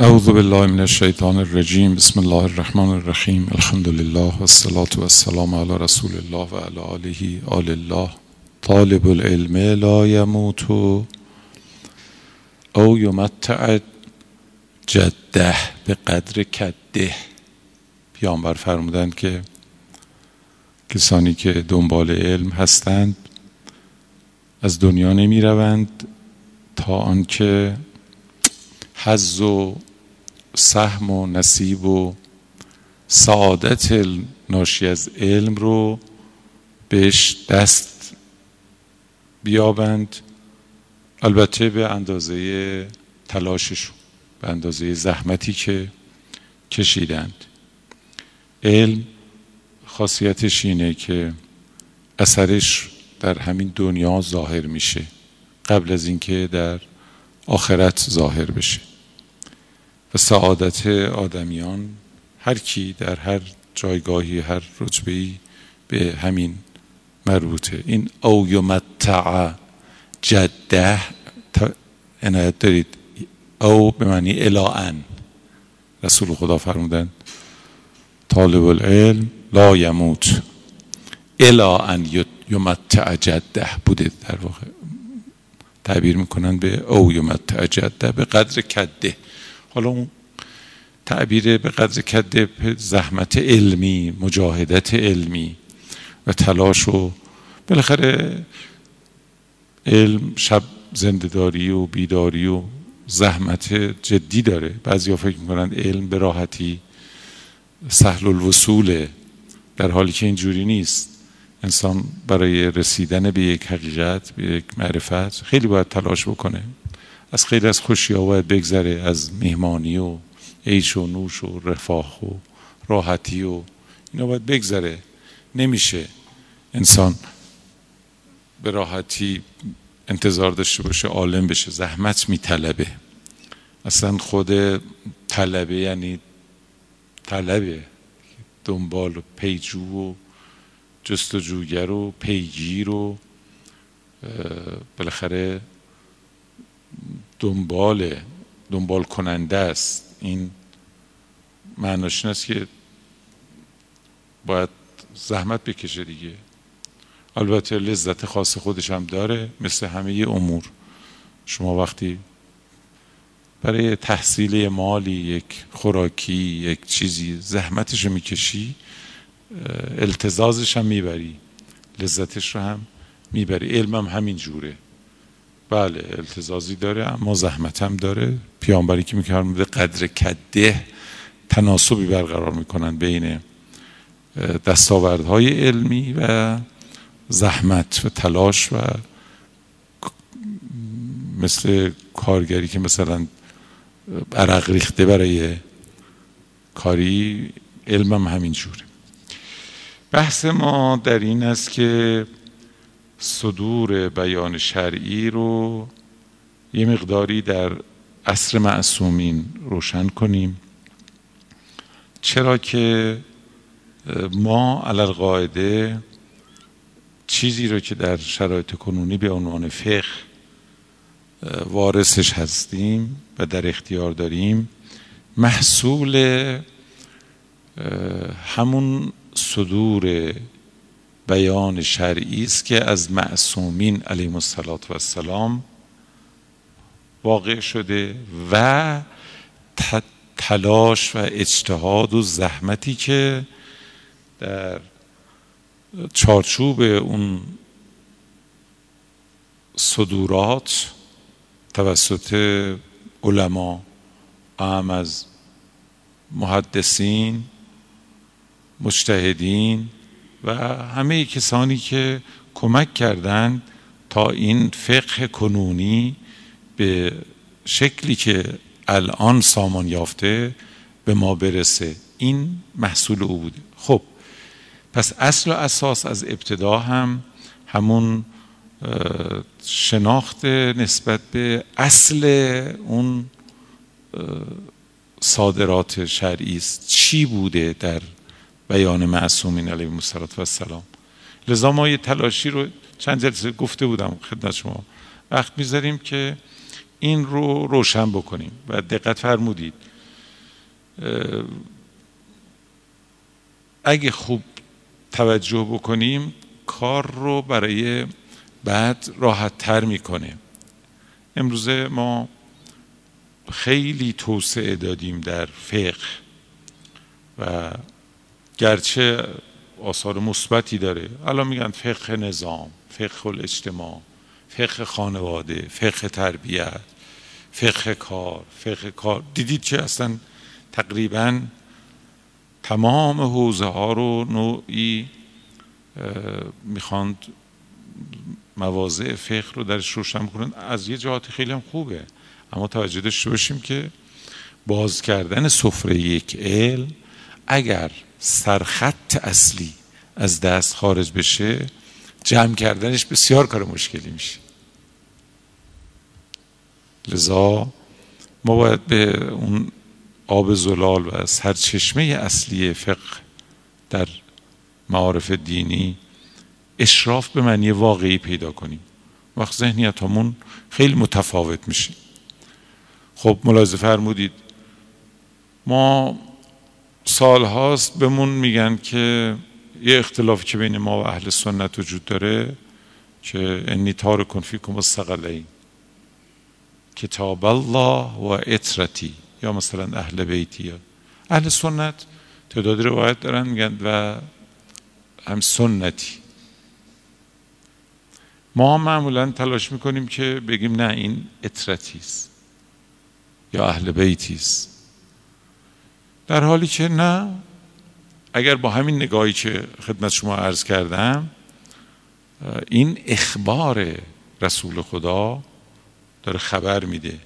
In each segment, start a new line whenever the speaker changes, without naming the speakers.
اعوذ بالله من الشیطان الرجیم بسم الله الرحمن الرحیم الحمد لله و الصلاة و السلام علی رسول الله و علی آله آل الله. طالب العلم لا یموت او یمتع جده به قدر کده. پیامبر فرمودند که کسانی که دنبال علم هستند از دنیا نمی روند تا آنکه حظ و سهم و نصیب و سعادت ناشی از علم رو بهش دست بیابند. البته به اندازه تلاششون به اندازه زحمتی که کشیدند. علم خاصیتش اینه که اثرش در همین دنیا ظاهر میشه. قبل از اینکه در آخرت ظاهر بشه. و سعادت آدمیان هر کی در هر جایگاهی هر رتبه‌ای به همین مربوطه. این او یمتع جده عنایت دارید. او به معنی الان. رسول خدا فرمودن طالب العلم لا یموت. الا ان یمتع جده بوده در واقع. تعبیر می‌کنن به او یمتع جده به قدر کده. حالا اون تعبیر به قدر کده زحمت علمی مجاهدت علمی و تلاش و بالاخره علم شب زندهداری و بیداری و زحمت جدی داره. بعضی ها فکر می‌کنند علم به راحتی سهل الوصوله در حالی که اینجوری نیست. انسان برای رسیدن به یک حقیقت به یک معرفت خیلی باید تلاش بکنه. از خیلی از خوشی ها باید بگذره از مهمانی و عیش و نوش و رفاه و راحتی و اینا باید بگذره. نمیشه انسان به راحتی انتظار داشته باشه عالم بشه زحمت میطلبه. اصلا خود طلبه یعنی طلبه. دنبال و پیجو و جستجوگر و پیگیر و بالاخره دنبال دنبال کننده است. این معناش است که باید زحمت بکشه دیگه. البته لذت خاص خودش هم داره مثل همه امور. شما وقتی برای تحصیل مالی یک خوراکی یک چیزی زحمتش رو می‌کشی التزازش هم می‌بری. لذتش رو هم می‌بری. علم هم همین جوره. بله التزازی داره اما زحمت هم داره. پیامبری که میکرم به قدر کده تناسبی برقرار می‌کنن بین دستاوردهای علمی و زحمت و تلاش و مثل کارگری که مثلا عرق ریخته برای کاری علمم همین جوره. بحث ما در این است که صدور بیان شرعی رو یه مقداری در عصر معصومین روشن کنیم. چرا که ما علل قاعده چیزی رو که در شرایط کنونی به عنوان فقه وارثش هستیم و در اختیار داریم محصول همون صدور بیان شرعی است که از معصومین علیهم السلام واقع شده و تلاش و اجتهاد و زحمتی که در چارچوب اون صدورات توسط علما اهم از محدثین مجتهدین و همه کسانی که کمک کردند تا این فقه کنونی به شکلی که الان سامان یافته به ما برسه. این محصول او بوده. خب پس اصل و اساس از ابتدا هم همون شناخت نسبت به اصل اون صادرات شرعی است. چی بوده در بیان معصومین علیهم السلام لذا ما یه تلاشی رو چند جلسه گفته بودم خدمت شما. وقت می‌ذاریم که این رو روشن بکنیم. و دقت فرمودید. اگه خوب توجه بکنیم کار رو برای بعد راحت تر می‌کنه. امروزه ما خیلی توسعه دادیم در فقه و گرچه آثار مثبتی داره. الان میگن فقه نظام فقه الاجتماع فقه خانواده فقه تربیت فقه کار فقه کار. دیدید که اصلا تقریبا تمام حوزه ها رو نوعی می‌خواند مواضع فقه رو درش روشن کنن از یه جهات خیلی هم خوبه. اما توجه داشته باشیم که باز کردن سفره یک علم اگر سرخط اصلی از دست خارج بشه جمع کردنش بسیار کار مشکلی میشه. لذا ما باید به اون آب زلال و سرچشمه اصلی فقه در معارف دینی اشراف به معنی واقعی پیدا کنیم. وقت ذهنیت همون خیلی متفاوت میشه. خب ملاحظه فرمودید ما سال هاست بهمون میگن که یه اختلافی که بین ما و اهل سنت وجود داره که انی تارکن فیکم الثقلین. کتاب الله و اطرتی یا مثلا اهل بیتی. اهل سنت تعداد روایت دارن میگن و هم سنتی. ما معمولا تلاش می‌کنیم که بگیم نه این اطرتی است یا اهل بیتی است. در حالی که نه اگر با همین نگاهی که خدمت شما عرض کردم این اخبار رسول خدا داره خبر میده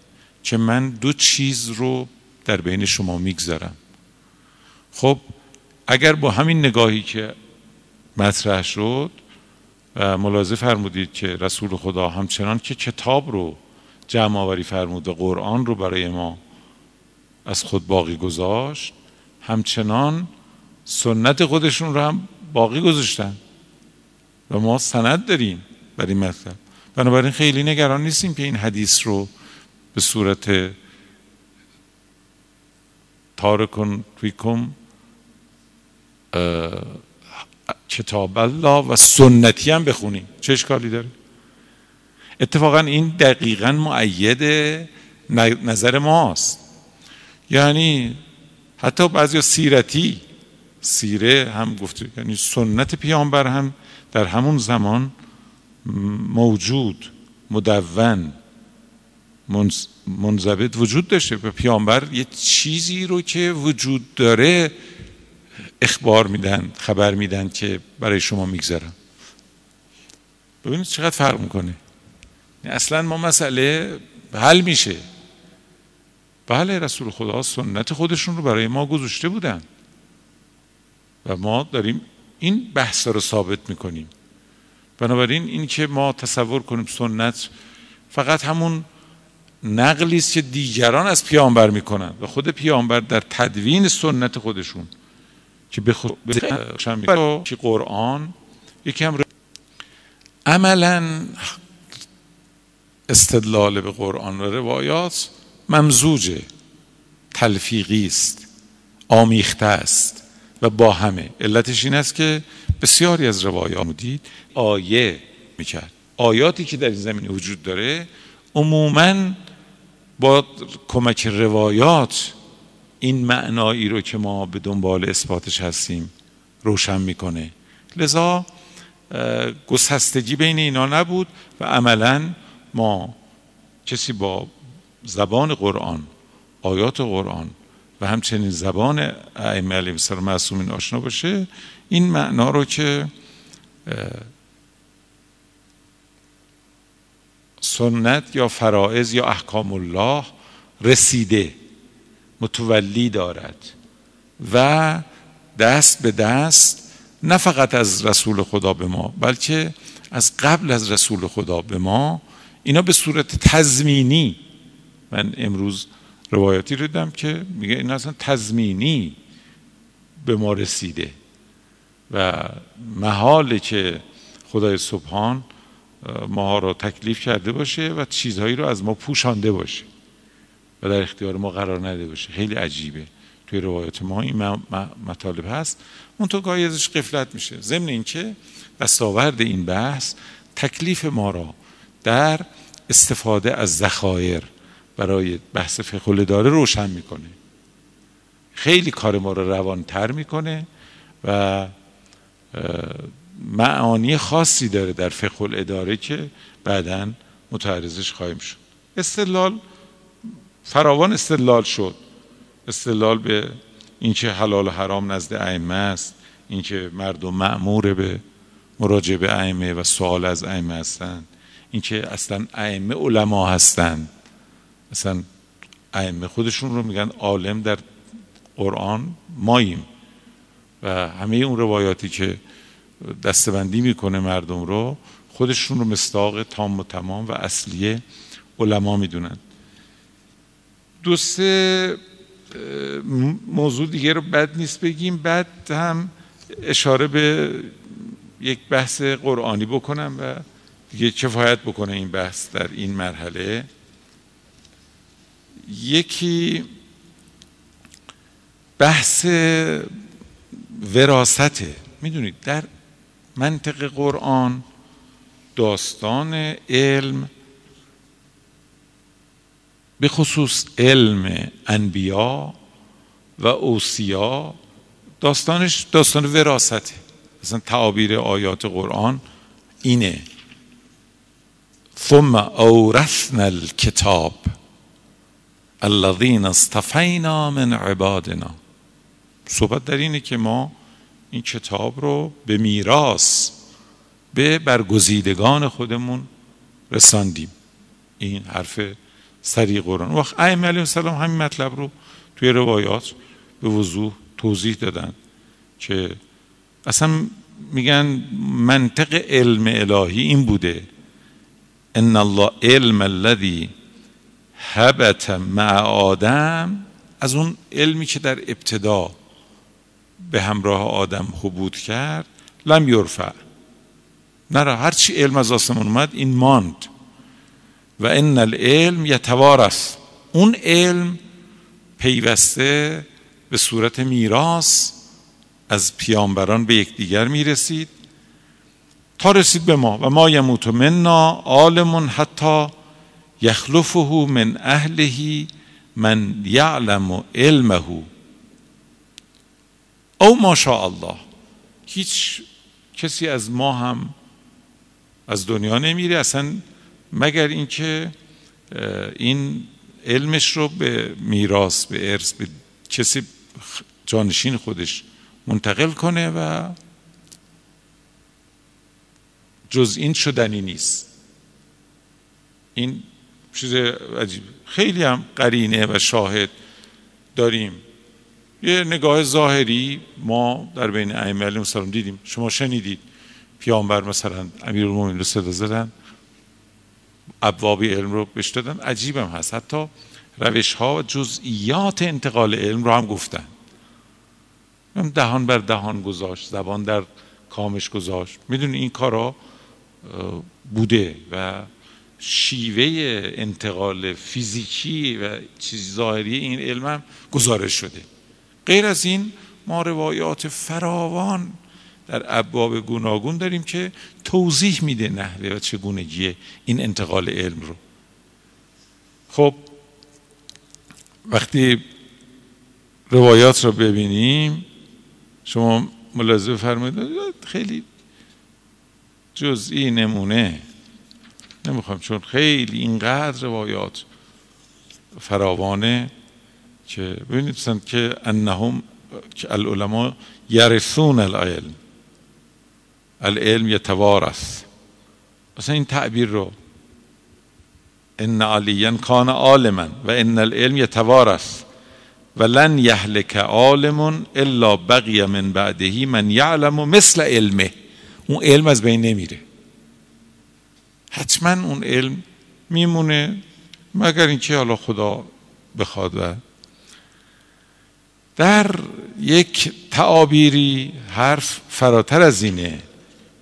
که من دو چیز رو در بین شما می‌گذارم. خب اگر با همین نگاهی که مطرح شد و ملاحظه فرمودید که رسول خدا همچنان که کتاب رو جمع آوری فرمود و قرآن رو برای ما از خود باقی گذاشت همچنان سنت خودشون رو هم باقی گذاشتن. و ما سند داریم برای این مطلب. بنابراین خیلی نگران نیستیم که این حدیث رو به صورت تارکن فیکم کتاب الله و سنتی هم بخونیم. چه اشکالی داره؟ اتفاقا این دقیقا معید نظر ماست. یعنی حتی بعضی سیرتی سیره هم گفته یعنی سنت پیامبر هم در همون زمان موجود مدون منضبط وجود داشته و پیامبر یه چیزی رو که وجود داره اخبار میدن خبر میدن که برای شما می‌گذارم ببینید چقدر فرق می‌کنه. اصلا ما مسئله حل میشه. بله رسول خدا سنت خودشون رو برای ما گذاشته بودن. و ما داریم این بحث رو ثابت می‌کنیم. بنابراین این که ما تصور کنیم سنت فقط همون نقلی است که دیگران از پیامبر می‌کنن و خود پیامبر در تدوین سنت خودشون که به خود که قرآن یکی عملا استدلال به قرآن و روایات ممزوجه تلفیقی است آمیخته است و با همه. علتش این است که بسیاری از روایات دید آیه می‌کرد. آیاتی که در این زمینه وجود داره عموما با کمک روایات این معنایی رو که ما به دنبال اثباتش هستیم روشن می‌کنه. لذا گسستگی بین اینا نبود و عملا ما کسی با زبان قرآن آیات قرآن و همچنین زبان ائمه علیهم السلام معصومین آشنا باشه این معنا رو که سنت یا فرائض یا احکام الله رسیده متولی دارد و دست به دست نه فقط از رسول خدا به ما بلکه از قبل از رسول خدا به ما اینا به صورت تزمینی من امروز روایتی رو دیدم که میگه این اصلا تزمینی به ما رسیده و محاله که خدای سبحان ماها رو تکلیف کرده باشه و چیزهایی رو از ما پوشانده باشه و در اختیار ما قرار نده باشه. خیلی عجیبه. توی روایت ما این مطالب هست. اون تو گاهی ازش قفلت میشه. ضمن اینکه دستاورد این بحث تکلیف ما را در استفاده از ذخایر برای بحث فقه داره روشن می‌کنه. خیلی کار ما رو روانتر می‌کنه و معانی خاصی داره در فقه الاداره که بعدا متعرضش خواهیم شد. استدلال فراوان استدلال شد. استدلال به اینکه حلال و حرام نزد ائمه است اینکه مردم معمور به مراجعه به ائمه و سوال از ائمه هستند اینکه اصلا ائمه علما هستند. اصلا ائمه خودشون رو میگن عالم در قرآن ماییم و همه اون روایاتی که دستبندی می‌کنه مردم رو خودشون رو مستاق تام و تمام و اصلیه علما می‌دونن. دو سه موضوع دیگه رو بد نیست بگیم. بعد هم اشاره به یک بحث قرآنی بکنم و دیگه کفایت بکنه این بحث در این مرحله. یکی بحث وراسته می‌دونید در منطق قرآن داستان علم به خصوص علم انبیا و اوسیا داستانش داستان وراسته مثلا تعابیر آیات قرآن اینه. ثم اورثنا الكتاب الذين اصطفینا من عبادنا. صحبت در اینه که ما این کتاب رو به میراث به برگزیدگان خودمون رساندیم. این حرف سری قرآن. وقت ائمه علیه السلام همین مطلب رو توی روایات به وضوح توضیح دادن که اصلا میگن منطق علم الهی این بوده. ان الله علم الذي هبت مع آدم از اون علمی که در ابتدا به همراه آدم حبود کرد لم یرفع. نرا هرچی علم از آسمان اومد این ماند. و ان العلم یتوارث. اون علم پیوسته به صورت میراث از پیامبران به یکدیگر می‌رسید. تا رسید به ما. و ما یموت منا عالم حتی یخلفه من اهله من یعلم علمه. او ماشاء الله هیچ کسی از ما هم از دنیا نمیره. اصلا مگر اینکه این علمش رو به میراث به ارث به کسی جانشین خودش منتقل کنه و جز این شدنی نیست. این چیز عجیب. خیلی هم قرینه و شاهد داریم. یه نگاه ظاهری ما در بین ائمه علیهم السلام دیدیم. شما شنیدید پیامبر مثلا امیرالمومنین رو صدا زدن ابواب علم رو بهش دادن. عجیبم هست. حتی روش ها و جزئیات انتقال علم رو هم گفتن. دهان بر دهان گذاشت زبان در کامش گذاشت. می‌دونی این کارا بوده و شیوه انتقال فیزیکی و چیز ظاهری این علم هم گزارش شده. غیر از این ما روایات فراوان در ابواب گوناگون داریم که توضیح میده نحوه و چگونگی این انتقال علم رو. خب وقتی روایات رو ببینیم شما ملاحظه فرمایید خیلی جزئی نمونه. نمی‌خوام چون خیلی اینقدر روایات فراوانه که ببینید مثلا که انهم که العلماء یرثون العلم. العلم یتوارث. مثلا این تعبیر رو ان علیا کان عالما و ان العلم یتوارث و لن یهلک عالم الا بقی من بعده من یعلم مثل علمه. اون علم از بین نمیره. حتما اون علم میمونه مگر اینکه حالا خدا بخواد و در یک تعابیری حرف فراتر از اینه.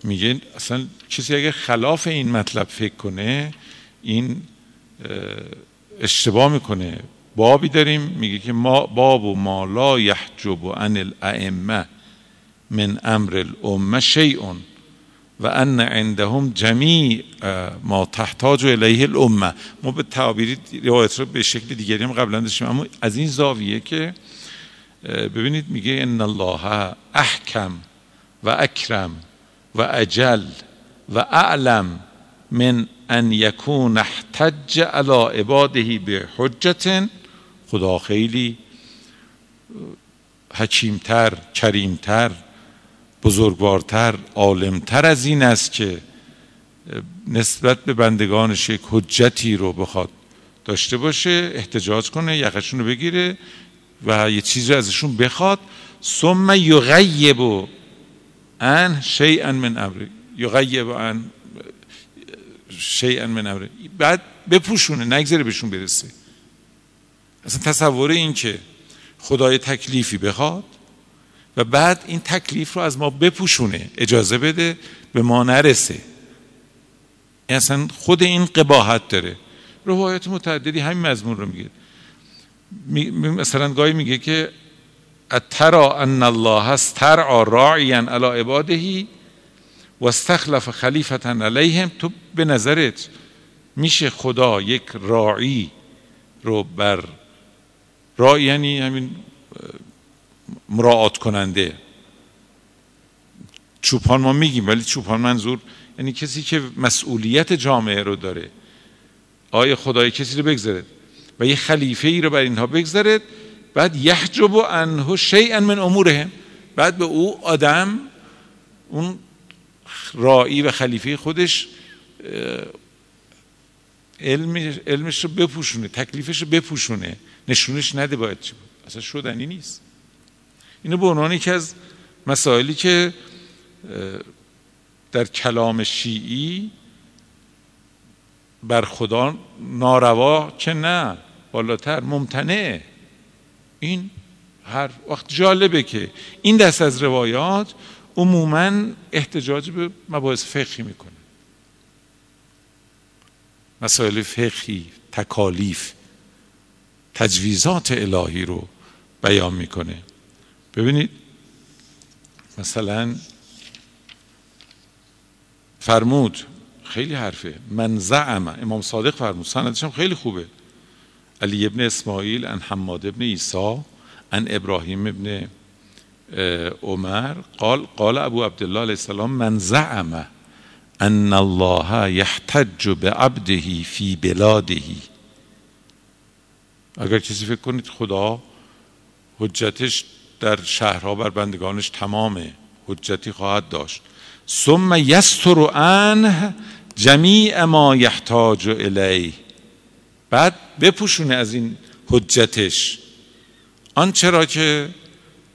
میگه اصلا کسی اگه خلاف این مطلب فکر کنه این اشتباه می‌کنه. بابی داریم میگه که ما باب و ما لا یحجب عن الائمه من امر الامه شیء و ان عندهم جمیع ما تحتاج الیه الامه. ما به تعابیر روایت رو به شکل دیگری هم قبلا داشتیم اما از این زاویه که ببینید میگه ان الله احکم و اکرم و اجل و اعلم من ان یکون احتج علی عباده به حجت خدا خیلی حکیمتر کریمتر بزرگوارتر عالمتر از این است که نسبت به بندگانش یک حجتی رو بخواد داشته باشه احتجاج کنه یقشون رو بگیره و یه چیزی ازشون بخواد. ثم یغیب ان شیئا من امر یغیب ان شیئا من امر بعد بپوشونه نگذره بهشون برسه. اصلا تصور این که خدای تکلیفی بخواد و بعد این تکلیف رو از ما بپوشونه اجازه بده به ما نرسه. اصلا خود این قباحت داره. روایت متعددی همین مضمون رو میگه. مثلا گاهی میگه که اترا ان الله استرعى راعیا علی عباده و استخلف خلیفتا علیهم تو به نظرت میشه خدا یک راعی رو بر راعی یعنی همین مراعات کننده. چوپان ما میگیم ولی چوپان منظور یعنی کسی که مسئولیت جامعه رو داره. آیا خدای کسی رو بگذارد؟ و یه خلیفه ای رو بر اینها بگذارد. بعد یحجب عنه شیئا من امورهم. بعد به او آدم اون راعی و خلیفه خودش علمش رو بپوشونه تکلیفش رو بپوشونه. نشونش نده باید چی بود. اصلا شدنی نیست. اینو به عنوان یکی از مسائلی که در کلام شیعی بر خدا ناروا که نه بالاتر ممتنه این هر وقت جالبه که این دست از روایات عموما احتجاج به مباحث فقهی می‌کنه. مسائل فقهی تکالیف تجویزات الهی رو بیان می‌کنه. ببینید مثلا فرمود خیلی حرفه. من زعم امام صادق فرمود سندش هم خیلی خوبه. علی ابن اسماعیل ان حماد ابن ایسا ان ابراهیم ابن عمر. قال قال ابو عبدالله علیه السلام من زعم ان الله یحتج به عبده فی بلاده. اگر کسی فکر کنید خدا حجتش در شهرها بر بندگانش تمامه حجتی خواهد داشت. ثم یستر عنه جمیع ما یحتاج الیه. بعد بپوشونه از این حجتش. آنچه را که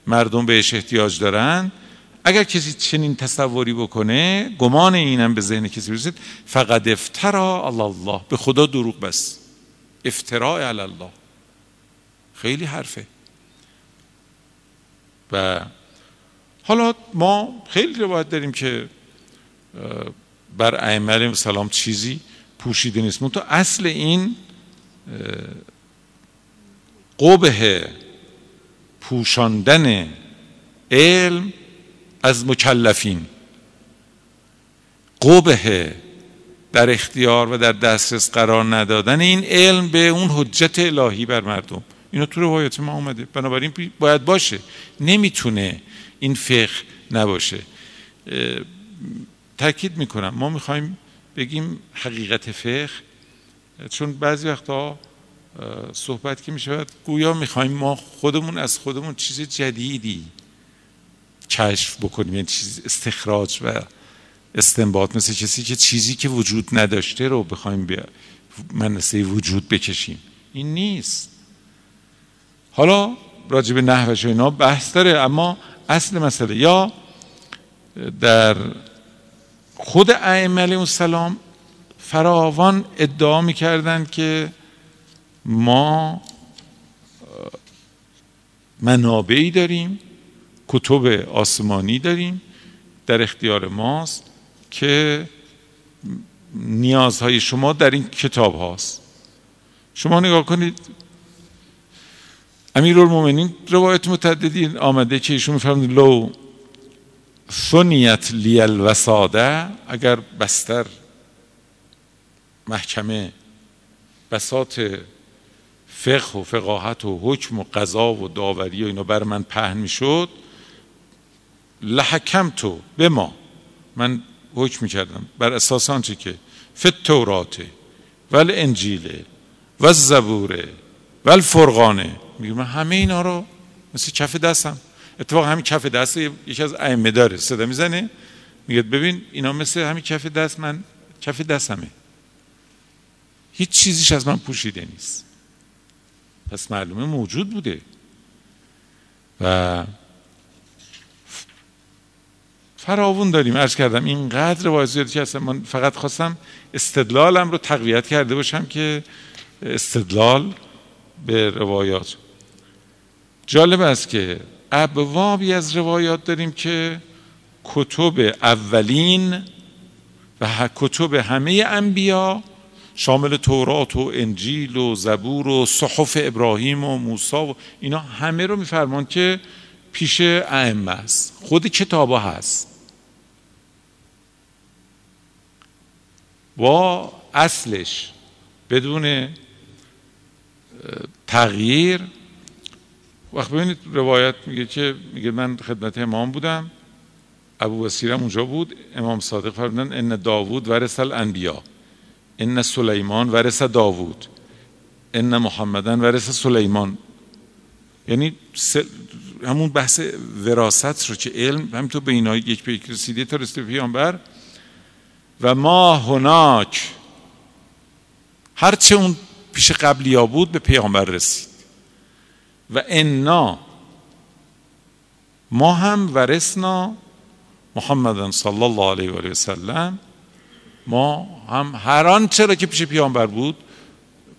مردم بهش احتیاج دارن اگر کسی چنین تصوری بکنه گمان اینم به ذهن کسی برسید فقط افترا الله. به خدا دروغ بس. افتراء علی الله. خیلی حرفه. و حالا ما خیلی روایت داریم که بر ائمه علیهم سلام چیزی پوشیده نیست. تو اصل این قبه پوشاندن علم از مکلفین. قبه در اختیار و در دسترس قرار ندادن این علم به اون حجت الهی بر مردم. اینا تو روایت ما اومده. بنابراین باید باشه. نمی‌تونه این فقه نباشه. تاکید می‌کنم. ما می‌خوایم بگیم حقیقت فقه چون بعضی وقتا صحبت که می‌شود گویا می‌خوایم ما خودمون از خودمون چیز جدیدی کشف بکنیم. یعنی چیز استخراج و استنباط. مثل کسی که چیزی که وجود نداشته رو بخوایم به منصه وجود بکشیم. این نیست. حالا راجع به نحوش و اینا بحث داره اما اصل مسئله. یا در خود ائمه علیهم السلام فراوان ادعا می‌کردند که ما منابعی داریم کتب آسمانی داریم در اختیار ماست که نیازهای شما در این کتاب هاست. شما نگاه کنید امیر المومنین روایت متعددی آمده که ایشون میفرمید لو ثنیت لیل وساده اگر بستر محکمه بسات فقه و فقاهت و حکم و قضا و داوری و اینا بر من پهن می‌شد لحکم تو به ما. من حکم می‌کردم بر اساس آنچه که فت توراته ول انجیله و زبوره و الفرقانه میگه من همه اینا رو مثل کف دستم. اتفاق همین کف دست یکی از ائمه داره. صدا می‌زنه. میگه ببین اینا مثل همین کف دست من کف دستمه. هیچ چیزیش از من پوشیده نیست. پس معلومه موجود بوده. و فراوون داریم. ارز کردم اینقدر روایت زیادی که اصلا من فقط خواستم استدلالم رو تقویت کرده باشم که استدلال به روایات جالب است که ابوابی از روایات داریم که کتب اولین و کتب همه انبیا شامل تورات و انجیل و زبور و صحف ابراهیم و موسی و اینا همه رو میفرمان که پیش ائمه است. خود کتابا هست. با اصلش بدون تغییر وقت ببینید روایت میگه که میگه من خدمت امام بودم. ابو بصیرم اونجا بود. امام صادق فرمودن ان داوود ورث الانبیا. ان سلیمان ورث داوود. ان محمدن ورث سلیمان. یعنی همون بحث وراست رو که علم همینطور به اینا یک به یک رسیده تا رسیده پیامبر. و ما هناک. هرچه اون پیش قبلیا بود به پیامبر رسید. و انا ما هم ورسنا محمد صلی الله علیه و سلم ما هم هر آنچه را که پیش پیامبر بود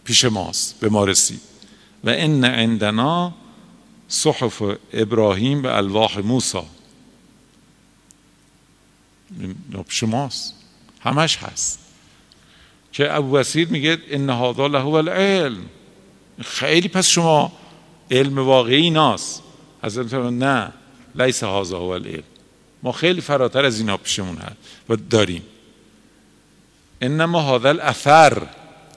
پیش ماست به ما رسید. و ان عندنا صحف ابراهیم و الواح موسی. پیش ماست. همش هست. که ابو بسیر میگه ان هذا له العلم. خیلی پس شما علم واقعی ناست. حضرت نه لیس هذا هو العلم. ما خیلی فراتر از اینا پیشمون هست و داریم. انما هذا الاثر.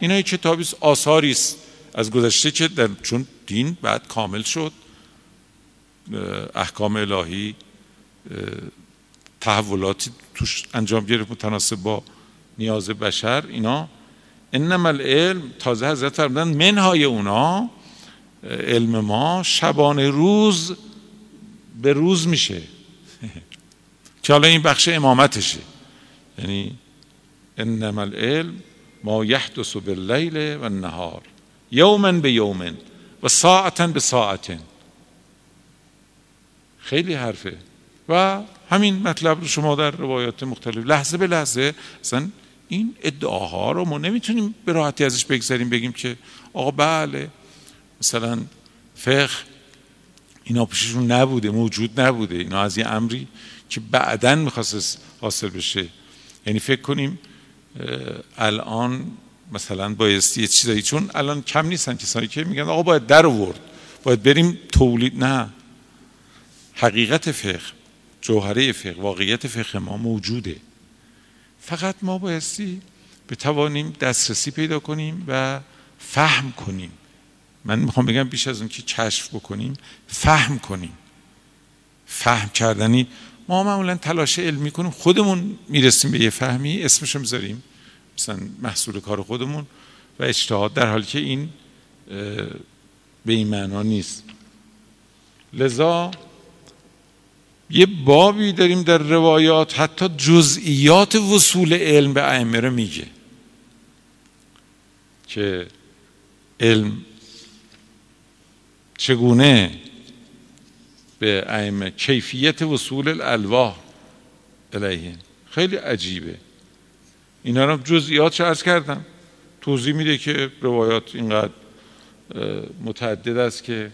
اینا یه کتابی آثاری است. از گذشته که در چون دین بعد کامل شد احکام الهی تحولاتی توش انجام گرفت متناسب با نیاز بشر اینا. انما العلم تازه حضرت فرمودن منهای اونا علم ما شبانه روز به روز میشه. که حالا این بخش امامتشه. یعنی انما العلم ما یحدث باللیل و النهار. یوما به یومن و ساعتا به ساعتن. خیلی حرفه. و همین مطلب رو شما در روایات مختلف لحظه به لحظه اصلا این ادعاها رو ما نمی‌تونیم به راحتی ازش بگذاریم بگیم که آقا بله مثلا فقه اینا پیششون نبوده موجود نبوده. اینا از یه امری که بعدا می‌خواست حاصل بشه. یعنی فکر کنیم الان مثلا بایستی یه چیزایی چون الان کم نیستن کسانی که میگن آقا باید در ورد باید بریم تولید. نه. حقیقت فقه جوهره فقه واقعیت فقه ما موجوده. فقط ما بایستی بتوانیم دسترسی پیدا کنیم و فهم کنیم. من می‌خوام بگم بیش از اون که کشف بکنیم فهم کنیم. فهم کردنی ما معمولا تلاش علمی کنیم خودمون می‌رسیم به یه فهمی اسمشو می‌ذاریم. مثلا محصول کار خودمون و اجتهاد در حالی که این به این معنا نیست. لذا یه بابی داریم در روایات حتی جزئیات وصول علم به ائمه رو میگه. که علم چگونه به ائمه کیفیت وصول الالواح الیه خیلی عجیبه. اینا رو جزئیات عرض کردم؟ توضیح میده که روایات اینقدر متعدد است که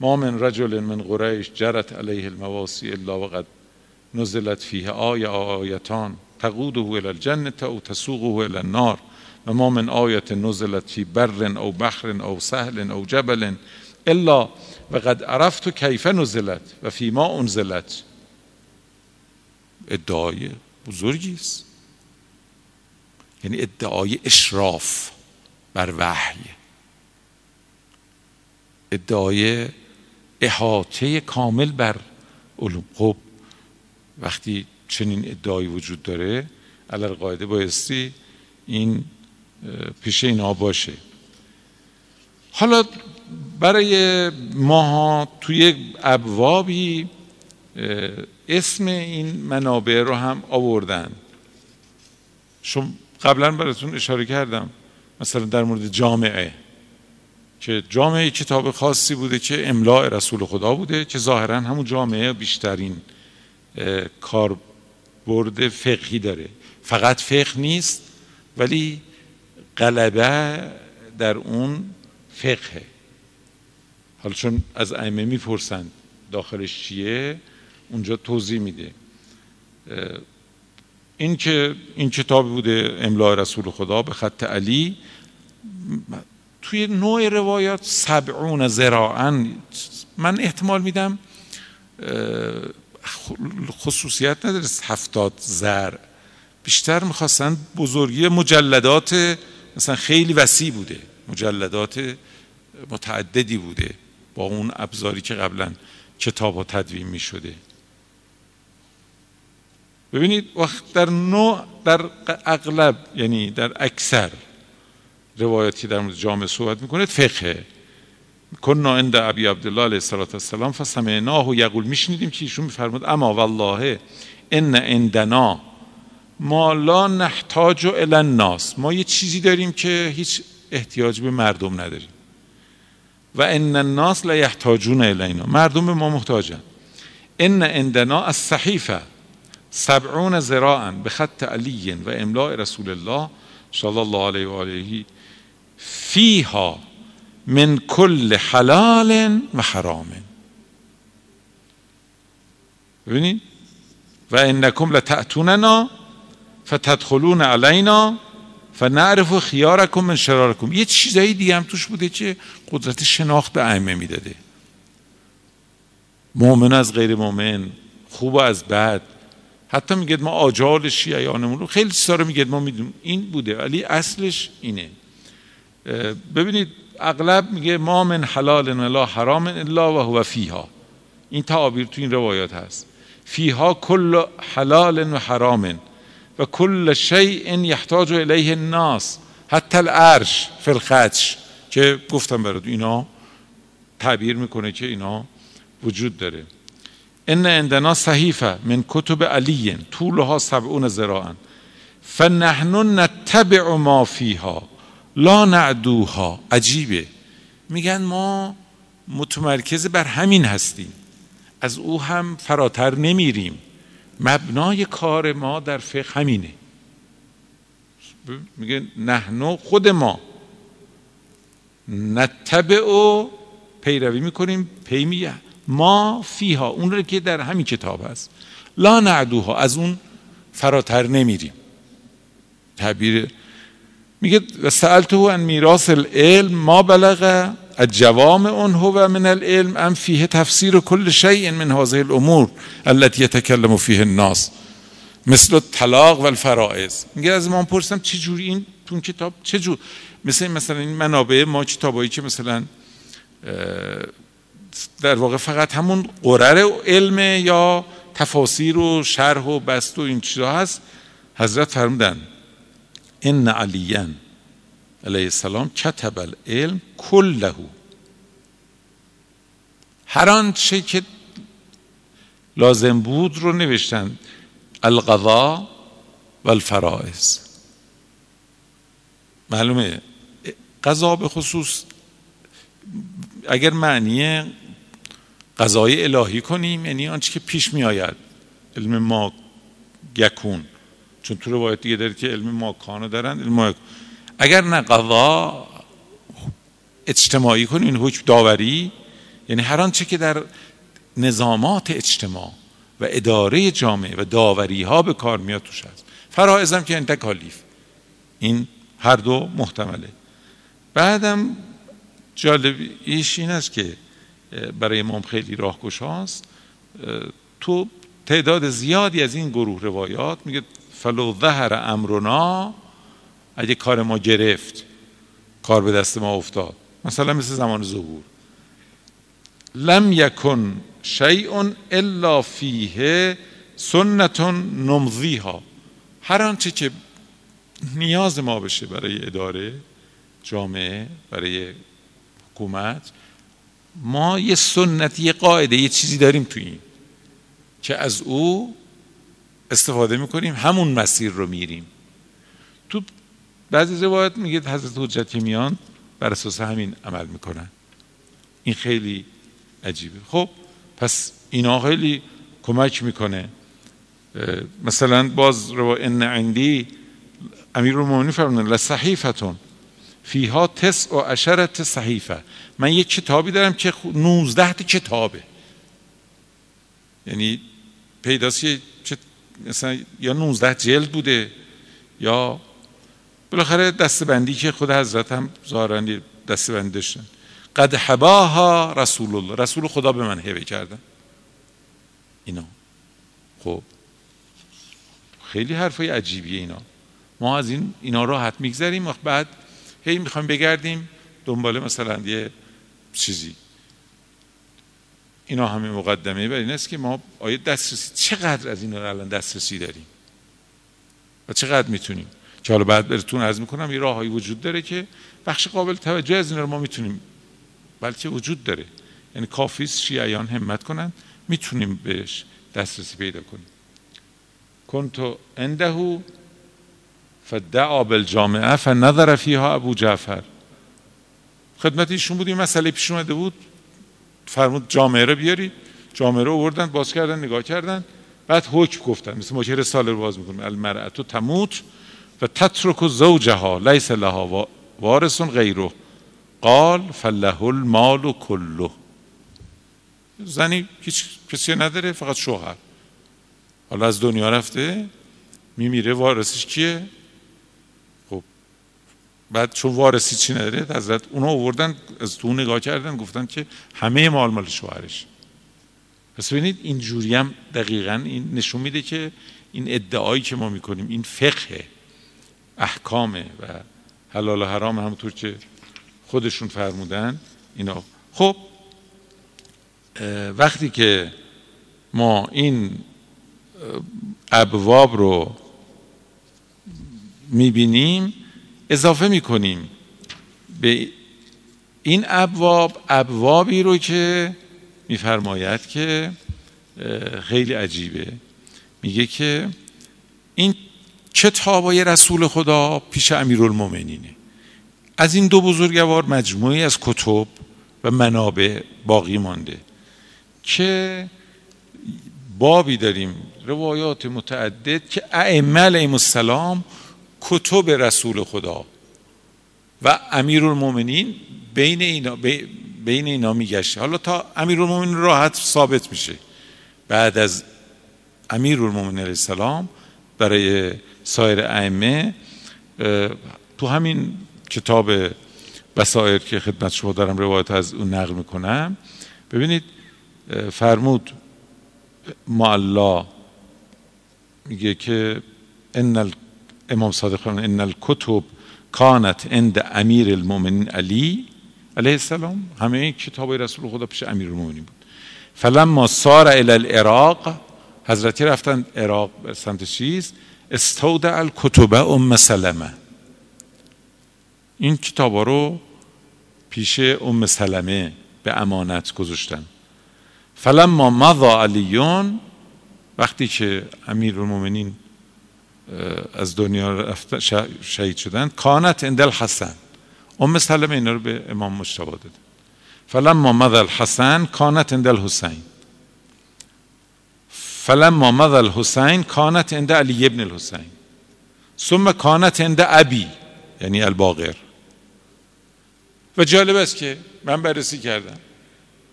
ما من رجل من قریش جرت علیه المواسی الا وقد نزلت فیه آیه آیتان تقوده الى الجنه او تسوقه الى النار و ما من آیت نزلت فی بر او بحر او سهل او جبل الا و قد عرفت کیف نزلت و فی ما انزلت. ادعای بزرگی است. یعنی ادعای اشراف بر وحی. ادعای احاطه کامل بر علوم. خب وقتی چنین ادعایی وجود داره علال قاعده بایستی این پیش اینا باشه. حالا برای ماها توی ابوابی اسم این منابع رو هم آوردن. شما قبلا براتون اشاره کردم مثلا در مورد جامعه که جامعه کتاب خاصی بوده که املاع رسول خدا بوده که ظاهرا همون جامعه بیشترین کار برده فقهی داره. فقط فقه نیست ولی غلبه در اون فقهه. حالا چون از ائمه می‌پرسند داخلش چیه اونجا توضیح میده. این که این کتاب بوده املاء رسول خدا به خط علی توی نوع روایات سبعون زراعا من احتمال میدم خصوصیت نداره هفتاد زر. بیشتر می‌خواستن بزرگی مجلدات مثلا خیلی وسیع بوده مجلدات متعددی بوده. با اون ابزاری که قبلا کتاب ها تدوین می شده. ببینید وقت در نوع در اغلب یعنی در اکثر روایتی در مورد جامعه صحبت می‌کنه فقه. کنا عند ابی عبدالله علیه السلام فسمعناه و یقول میشنیدیم که ایشون میفرمود اما والله ان عندنا ما لا نحتاج الی الناس. ما یه چیزی داریم که هیچ احتیاج به مردم نداریم. و ان الناس لا یحتاجون الینا. مردم به ما محتاجن. ان عندنا الصحیفه سبعون ذراعا به خط علی و املاء رسول الله صلی الله علیه و آله فیها من کل حلال و حرام. ببینید؟ و انکم لتأتوننا فتدخلون علینا فنعرف خیارکم من شرارکم. یه چیزایی دیگه هم توش بوده که قدرت شناخت به ائمه می‌داده. مؤمن از غیر مؤمن خوب از بد. حتی میگه ما آجال شیعیانمون رو خیلی چیزا رو میگه ما می‌دونیم. این بوده ولی اصلش اینه. ببینید اغلب میگه ما من حلال ولا حرام الا و هو فیها. این تعابیر تو این روایات هست. فیها کل حلال و حرام و کل شیء یحتاج الیه الناس حتی العرش فی الخدش که گفتم برات اینا تعبیر می‌کنه که اینا وجود داره. ان عندنا صحیفه من کتب علی طولها سبعون ذراعا فنحن نتبع ما فیها لا نعدوها. عجیبه میگن ما متمرکز بر همین هستیم. از او هم فراتر نمیریم. مبنای کار ما در فقه همینه. میگه نحنو خود ما. نتبع و پیروی می‌کنیم پیمیه ما فیها اون رو که در همین کتاب هست. لا نعدوها از اون فراتر نمیریم. تعبیر میگه سألته ان میراث العلم ما بلغ الجوامع هو من العلم ام فیه تفسیر کل شیء من هذه الامور التي يتكلم فيه الناس. مثل الطلاق و الفرائض میگه از ما پرسیدم چه جوری این تو کتاب چه جور مثل مثلا این منابع ما کتابایی که مثلا در واقع فقط همون قرر علم یا تفاسیر و شرح و بست و این چیزا هست حضرت فرمودن ان علیا. علیه السلام کتب العلم کله هر آنچه که لازم بود رو نوشتن القضا و الفرائض معلومه قضا به خصوص اگر معنی قضای الهی کنیم یعنی آنچه که پیش می آید علم ما یکون چون تو روایت دیگه دارید که علم ما کانو دارن علم ما اگر نه قضا اجتماعی کنیم حکم داوری یعنی هر آنچه که در نظامات اجتماع و اداره جامعه و داوری ها به کار میاد توش هست. فرائزم که این تکالیف. این هر دو محتمله. بعدم جالبیش این است که برای امام خیلی راهگشاست هاست تو تعداد زیادی از این گروه روایات میگه فلو ظهر امرنا اگه کار ما گرفت کار به دست ما افتاد. مثلا مثل زمان ظهور. لم یکن شیء الا فیه سنتون نمضیها. هر آنچه که نیاز ما بشه برای اداره جامعه برای حکومت ما یه سنت یه قاعده یه چیزی داریم تو این که از او استفاده می‌کنیم همون مسیر رو میریم. بعضی روایت میگه حضرت حجت میان بر اساس همین عمل می‌کنن. این خیلی عجیبه. خب پس اینا خیلی کمک می‌کنه. مثلا باز رو ان عندی امیر المومنین فرمودن لصحیفتون فیها تس و عشرت صحیفه. من یک کتابی دارم که 19 تا کتابه. یعنی پیداست مثلا یا 19 جلد بوده یا بالاخره دستبندی که خود حضرت هم ظاهرا دستبندی داشتن. قد حباها رسول الله. رسول خدا به من هبه کردن اینا. خب. خیلی حرفای عجیبیه اینا. ما از این اینا راحت میگذریم و بعد هی می‌خوایم بگردیم دنبال مثلا یه چیزی. اینا همه مقدمه. بر این است که ما آیا دسترسی چقدر از اینا الان دسترسی داریم؟ و چقدر می‌تونیم؟ که حالا بعد براتون عرض می‌کنم یه راههایی وجود داره که بخش قابل توجه از اینا رو ما می‌تونیم بلکه وجود داره. یعنی کافیست شیعیان همت کنن می‌تونیم بهش دسترسی پیدا کنیم. کنتو انده فدعا بالجامعه فنظر فیها ابو جعفر. خدمت ایشون بود این مسئله پیش اومده بود. فرمود جامعه رو بیاری. جامعه رو آوردن باز کردن نگاه کردن. بعد حکم گفتن. مثل ما که رساله رو باز می‌کنیم. المرأت تموت و تترک زوجها لیس لها وارث غیره. قال فله المال کله. زنی هیچ کسی نداره فقط شوهر. حالا از دنیا رفته میمیره وارثش کیه؟ خب بعد چون وارثی چی نداره؟ حضرت اونا آوردن از تو نگاه کردن گفتن که همه مال مال شوهرش. پس ببینید این جوری هم دقیقا این نشون میده که این ادعایی که ما می‌کنیم این فقه احکامه و حلال و حرام همونطور که خودشون فرمودن اینا. خب وقتی که ما این ابواب رو می‌بینیم اضافه می‌کنیم به این ابواب ابوابی رو که میفرماید که خیلی عجیبه. میگه که این کتابای رسول خدا پیش امیرالمومنینه. از این دو بزرگوار مجموعی از کتب و منابع باقی مانده که بابی داریم روایات متعدد که ائمه علیهم السلام کتب رسول خدا و امیرالمومنین بین اینا بین اینا میگشت حالا تا امیرالمومنین راحت ثابت میشه. بعد از امیرالمومنین علیه السلام برای سایر ائمه تو همین کتاب بسایر که خدمت شما دارم روایت از اون نقل می‌کنم ببینید فرمود معلا میگه که ان امام صادق ان الکتب کانت عند امیر المؤمنین علی علیه السلام. همه این کتاب رسول خدا پیش امیر المؤمنین بود. فلما سار الى العراق حضرتی رفتن عراق سمت چیز استودع الکتب ام سلمه. این کتاب رو پیش ام سلمه به امانت گذاشتن. فلما مضى عليٌّ وقتی که امیر المومنین از دنیا شهید شدن كانت عند الحسن ام سلمه اینا رو به امام مجتبی داده فلما مضى الحسن كانت عند الحسين فلما مضى الحسين كانت عند علي ابن الحسين. ثم كانت عند أبي یعنی الباقر. و جالب است که من بررسی کردم.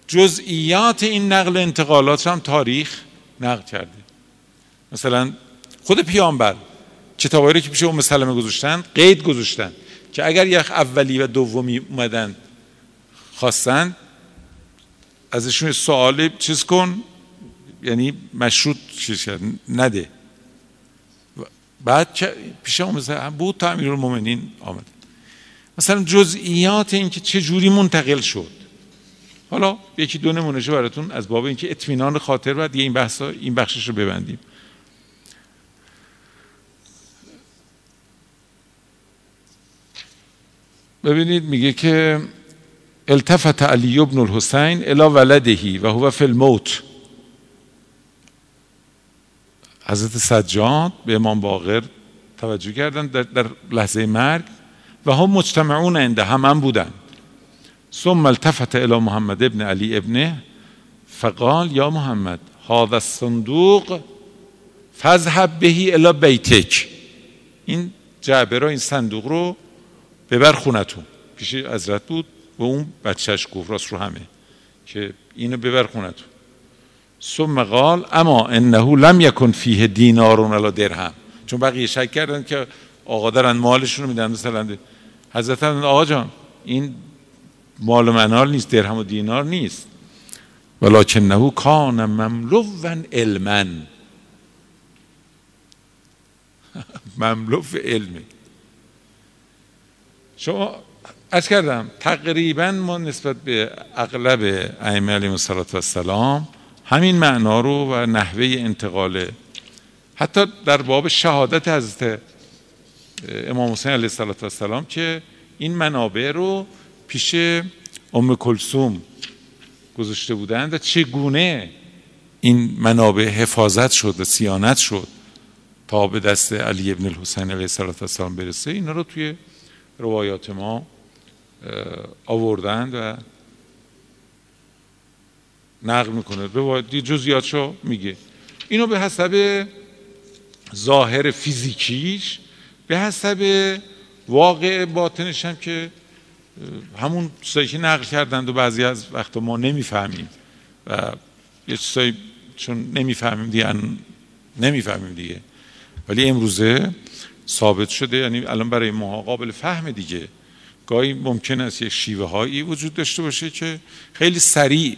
جزئیات این نقل انتقالات هم تاریخ نقل کرده. مثلا خود پیامبر کتابایی رو که پیش ام سلمه گذاشتن قید گذاشتن که اگر یک اولی و دومی اومدن خواستن ازشون سوال چیز کن یعنی مشروط چیز کرد. نده. بعد پیش ام بود تا امیرالمومنین آمده مثلا جزئیات این که چه جوری منتقل شد. حالا یکی دو نمونهشو براتون از باب اینکه اطمینان خاطر و دیگه این بحث این بخشش رو ببندیم. ببینید میگه که التفت علی ابن الحسین الى ولدهی و هو فی الموت. حضرت سجاد به امام باقر توجه کردن در, در لحظه مرگ و هم مجتمعون عنده هم بودن ثم التفت الى محمد ابن علی ابنه فقال یا محمد هذا الصندوق فذهب بهی الى بیتک. این جعبه را این صندوق رو ببر خونتون. پیش حضرت بود و اون بچهش گفت راست رو همه که اینو ببر خونتون. ثم قال اما انه لم یکن فیه دینارون الا درهم. چون بقیه شک کردن که آقا دارن مالشون رو میدن مثلا حضرت آقا جان این مال منال نیست درهم و دینار نیست. ولکنه کان مملو علما مملو علمه شما از کردم تقریبا ما نسبت به اغلب ائمه علیهم السلام همین معنا رو و نحوه انتقال حتی در باب شهادت حضرت امام حسین علیه السلام که این منابع رو پیش ام کلسوم گذاشته بودند و چگونه این منابع حفاظت شد و سیانت شد تا به دست علی ابن الحسین علیه السلام برسه اینا رو توی روایات ما آوردند و نقل می‌کنه. روایت جزئیاتشو میگه. اینو به حسب ظاهر فیزیکیش به حسب واقع باطنش هم که همون چیزایی که نقل کردند و بعضی از وقتا ما نمی‌فهمیم. و یه چیزایی چون نمی‌فهمیم دیگه نمی‌فهمیم دیگه. ولی امروزه ثابت شده یعنی الان برای ما قابل فهم دیگه. گاهی ممکن است یک شیوه هایی وجود داشته باشه که خیلی سریع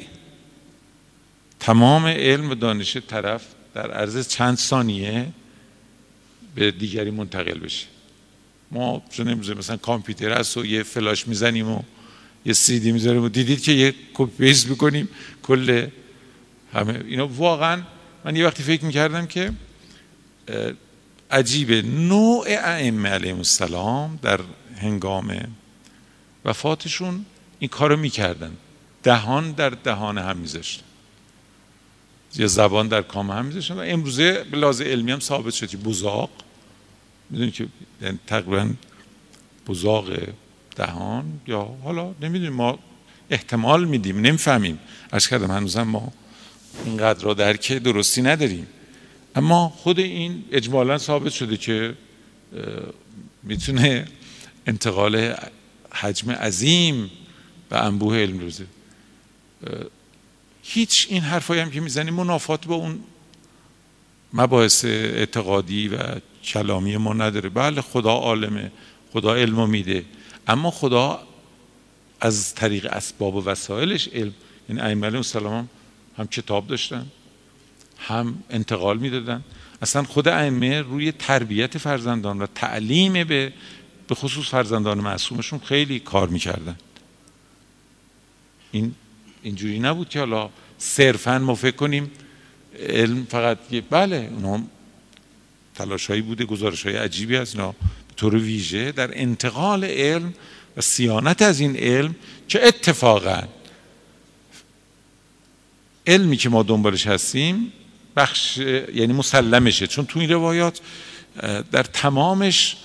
تمام علم و دانش طرف در عرض چند ثانیه به دیگری منتقل بشه. ما چون امروزه مثلا کامپیوتر هست و یه فلاش می‌زنیم و یه سی دی می‌ذاریم و دیدید که یه copy paste می‌کنیم کل همه اینا. واقعا من یه وقتی فکر می‌کردم که عجیبه. نوع ائمه علیهم السلام در هنگام وفاتشون این کارو می‌کردن. دهان در دهان هم میذاشتن. یا زبان در کام هم میذاشتن و امروزه به لحاظ علمی هم ثابت شد که بزاق می‌دونی که یعنی تقریبا بزاق دهان یا حالا نمی‌دونیم ما احتمال میدیم نمی‌فهمیم. از کردم هنوزم ما اینقدر را درک درستی نداریم. اما خود این اجمالا ثابت شده که می‌تونه انتقال حجم عظیم و انبوه علم روزه هیچ این حرفایی هم که می‌زنیم منافات با اون مباحث اعتقادی و کلامی ما نداره. بله خدا عالمه خدا علم میده. اما خدا از طریق اسباب و وسایلش علم یعنی ائمه السلام هم کتاب داشتن هم انتقال می‌دادن. اصلا خود ائمه روی تربیت فرزندان و تعلیم به به خصوص فرزندان معصومشون خیلی کار می‌کردن. این اینجوری نبود که حالا صرفا ما فکر کنیم علم فقط بله اونا تلاش هایی بوده گزارش های عجیبی از اینا به طور ویژه در انتقال علم و سیانت از این علم که اتفاقا؟ علمی که ما دنبالش هستیم بخش یعنی مسلمشه. چون تو این روایات در تمامش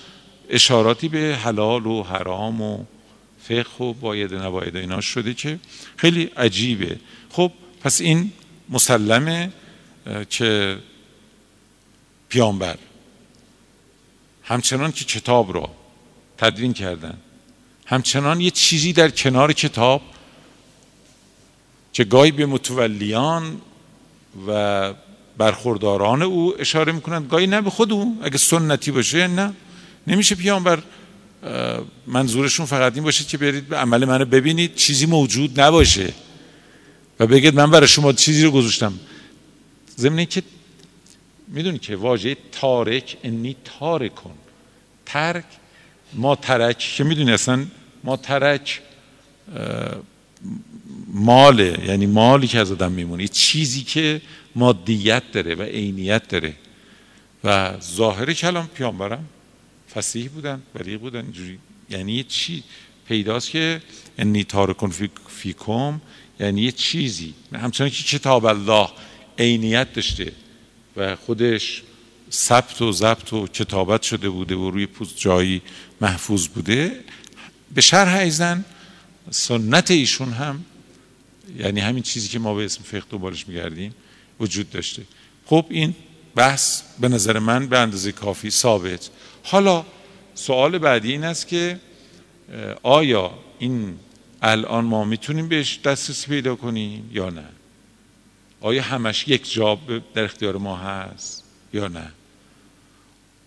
اشاراتی به حلال و حرام و فقه و باید نباید اینا شده که خیلی عجیبه. خب پس این مسلمه که پیامبر. همچنان که کتاب را تدوین کردن. همچنان یه چیزی در کنار کتاب که گاهی به متولیان و برخورداران او اشاره می‌کنند گاهی نه به خود او اگه سنتی باشه نه. نمیشه پیامبر منظورشون فقط این باشه که برید به عمل منو ببینید چیزی موجود نباشه. و بگید من برای شما چیزی رو گذاشتم. ضمن که می‌دونی که واژه تارک انی تارکن ترک ما ترک که می‌دونی اصلا ما ترک ماله. یعنی مالی که از آدم میمونه. چیزی که مادیت داره و عینیت داره. و ظاهر کلام پیامبرم فسیح بودن بلیغ بودن اینجوری. یعنی چی پیداست که انی تارکن فیکم یعنی یه چیزی. همچنان که کتاب الله عینیت داشته و خودش ثبت و ضبط و کتابت شده بوده و روی پوست جایی محفوظ بوده. به شرح ایزن سنت ایشون هم یعنی همین چیزی که ما به اسم فقه دنبالش میگردیم وجود داشته. خب این بحث به نظر من به اندازه کافی ثابت. حالا سوال بعدی این است که آیا این الان ما می‌تونیم بهش دسترسی پیدا کنیم یا نه؟ آیا همش یک جا در اختیار ما هست یا نه؟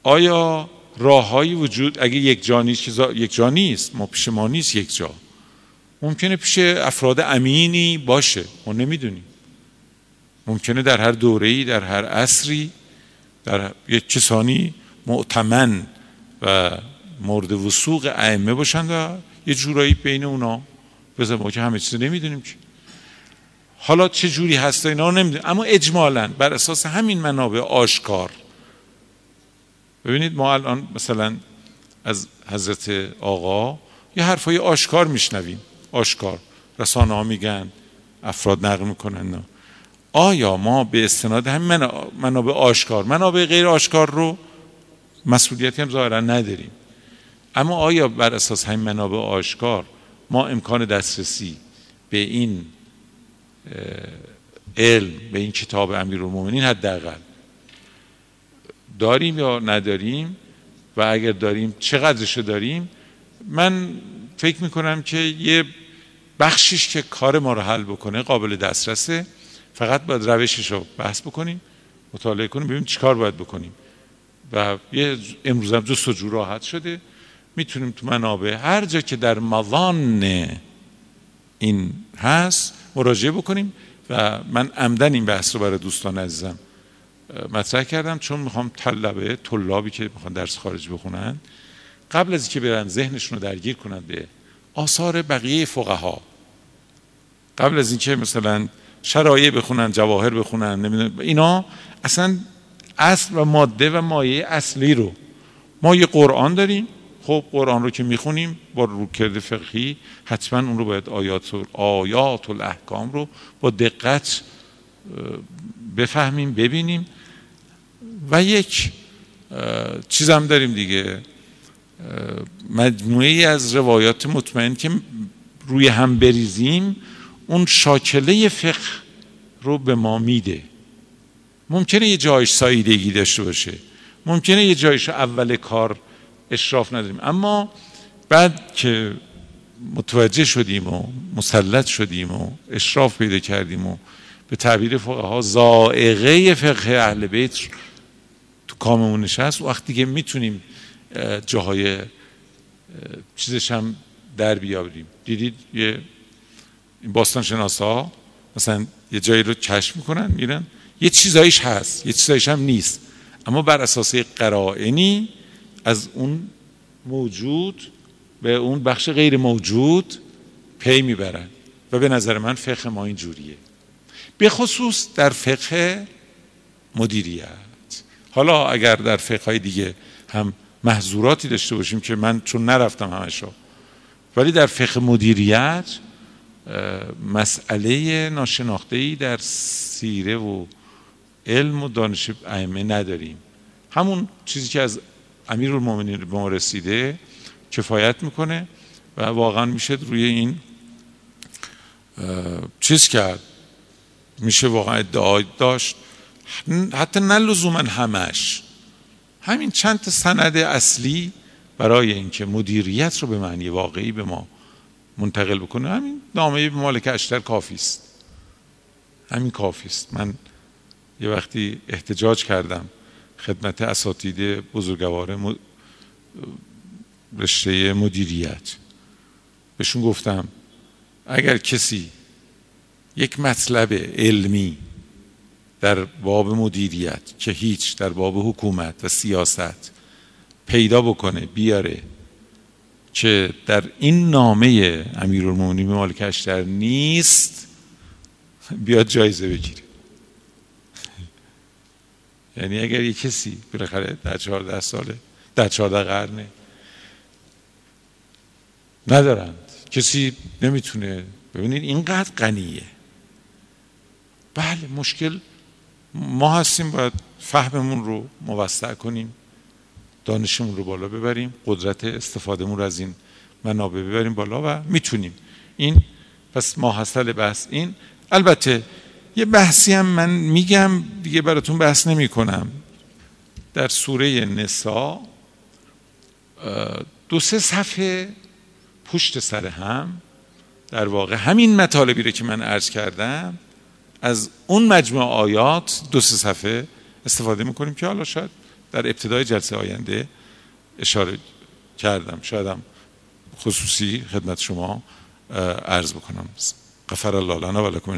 آیا راههایی وجود اگه یک جا نیست یک جا نیست ما پیش ما نیست یک جا ممکنه پیش افراد امینی باشه ما نمی‌دونیم. ممکنه در هر دوره‌ای در هر عصری در یک کسانی معتمن و مورد وسوق ائمه باشند و یه جورایی بین اونا بذار ما که همه چیز نمی‌دونیم که. حالا چه جوری هست اینا نمی‌دونیم. اما اجمالا بر اساس همین منابع آشکار. ببینید ما الان مثلا از حضرت آقا یه حرفای آشکار میشنویم. آشکار. رسانه ها میگن افراد نقل می‌کنن. آیا ما به استناد همین منابع آشکار منابع غیر آشکار رو مسئولیتی هم ظاهرا نداریم. اما آیا بر اساس همین منابع آشکار ما امکان دسترسی به این علم به این کتاب امیرالمومنین حداقل داریم یا نداریم؟ و اگر داریم چقدرشو داریم؟ من فکر می‌کنم که یه بخشیش که کار ما رو حل بکنه قابل دسترسه. فقط باید روشش رو بحث بکنیم مطالعه کنیم ببینیم چیکار باید بکنیم. و یه امروز هم جستجو راحت شده. می‌تونیم تو منابع هر جا که در موان این هست مراجعه بکنیم. و من عمدن این بحث رو برای دوستان عزیزم مطرح کردم. چون می‌خوام طلبه طلابی که می‌خوان درس خارج بخونن قبل از اینکه برن ذهنشون رو درگیر کنن به آثار بقیه فقها. قبل از اینکه مثلا شرایع بخونن جواهر بخونن نمی‌دونم اینا اصلا اصل و ماده و مایه اصلی رو. ما یه قرآن داریم. خب قرآن رو که می‌خونیم با روکرد فقهی حتما اون رو باید آیات و آیات الاحکام رو با دقت بفهمیم ببینیم. و یک چیزم داریم دیگه. مجموعه از روایات مطمئن که روی هم بریزیم اون شاکله فقه رو به ما میده. ممکنه یه جایش سایدگی داشته باشه. ممکنه یه جایش اول کار اشراف نداریم. اما بعد که متوجه شدیم و مسلط شدیم و اشراف پیدا کردیم و به تعبیر فقها زائقه فقه اهل بیت تو کاممون نشست وقتی که می‌تونیم جاهای چیزش هم در بیابریم دیدید یه باستان شناسا مثلا یه جایی رو کشف می‌کنن میرن. یه چیزایش هست یه چیزایش هم نیست. اما بر اساس قرائنی از اون موجود به اون بخش غیر موجود پی می‌برن و به نظر من فقه ما این جوریه به خصوص در فقه مدیریت. حالا اگر در فقه های دیگه هم محضوراتی داشته باشیم که من چون نرفتم همشو ولی در فقه مدیریت مسئله ناشناخته ای در سیره و علم و دانش ائمه نداریم. همون چیزی که از امیر المومنین به ما رسیده کفایت می‌کنه و واقعا میشه روی این چیز کرد. میشه واقعا ادعای داشت. حتی نه لزوما همش. همین چند سند اصلی برای اینکه مدیریت رو به معنی واقعی به ما منتقل بکنه. همین نامه مالک اشتر کافی است. همین کافی است. من یه وقتی احتجاج کردم خدمت اساتید بزرگوار رشته مدیریت. بهشون گفتم اگر کسی یک مطلب علمی در باب مدیریت که هیچ در باب حکومت و سیاست پیدا بکنه بیاره که در این نامه امیرالمومنین مالک اشتر نیست بیاد جایزه بگیره. یعنی اگر یه کسی بالاخره در چهارده ساله در چهارده قرنه ندارند کسی نمی‌تونه ببینید اینقدر غنیه. بله مشکل ما هستیم باید فهممون رو موسع کنیم دانشمون رو بالا ببریم قدرت استفادهمون رو از این منابع ببریم بالا و می‌تونیم. این پس ماحصل بحث این. البته یه بحثی هم من میگم دیگه براتون بحث نمی کنم در سوره نسا دو سه صفحه پشت سر هم در واقع همین مطالبی رو که من عرض کردم از اون مجموع آیات دو سه صفحه استفاده می‌کنیم که حالا شاید در ابتدای جلسه آینده اشاره کردم. شایدم خصوصی خدمت شما عرض بکنم. غفر الله لنا و لکم ان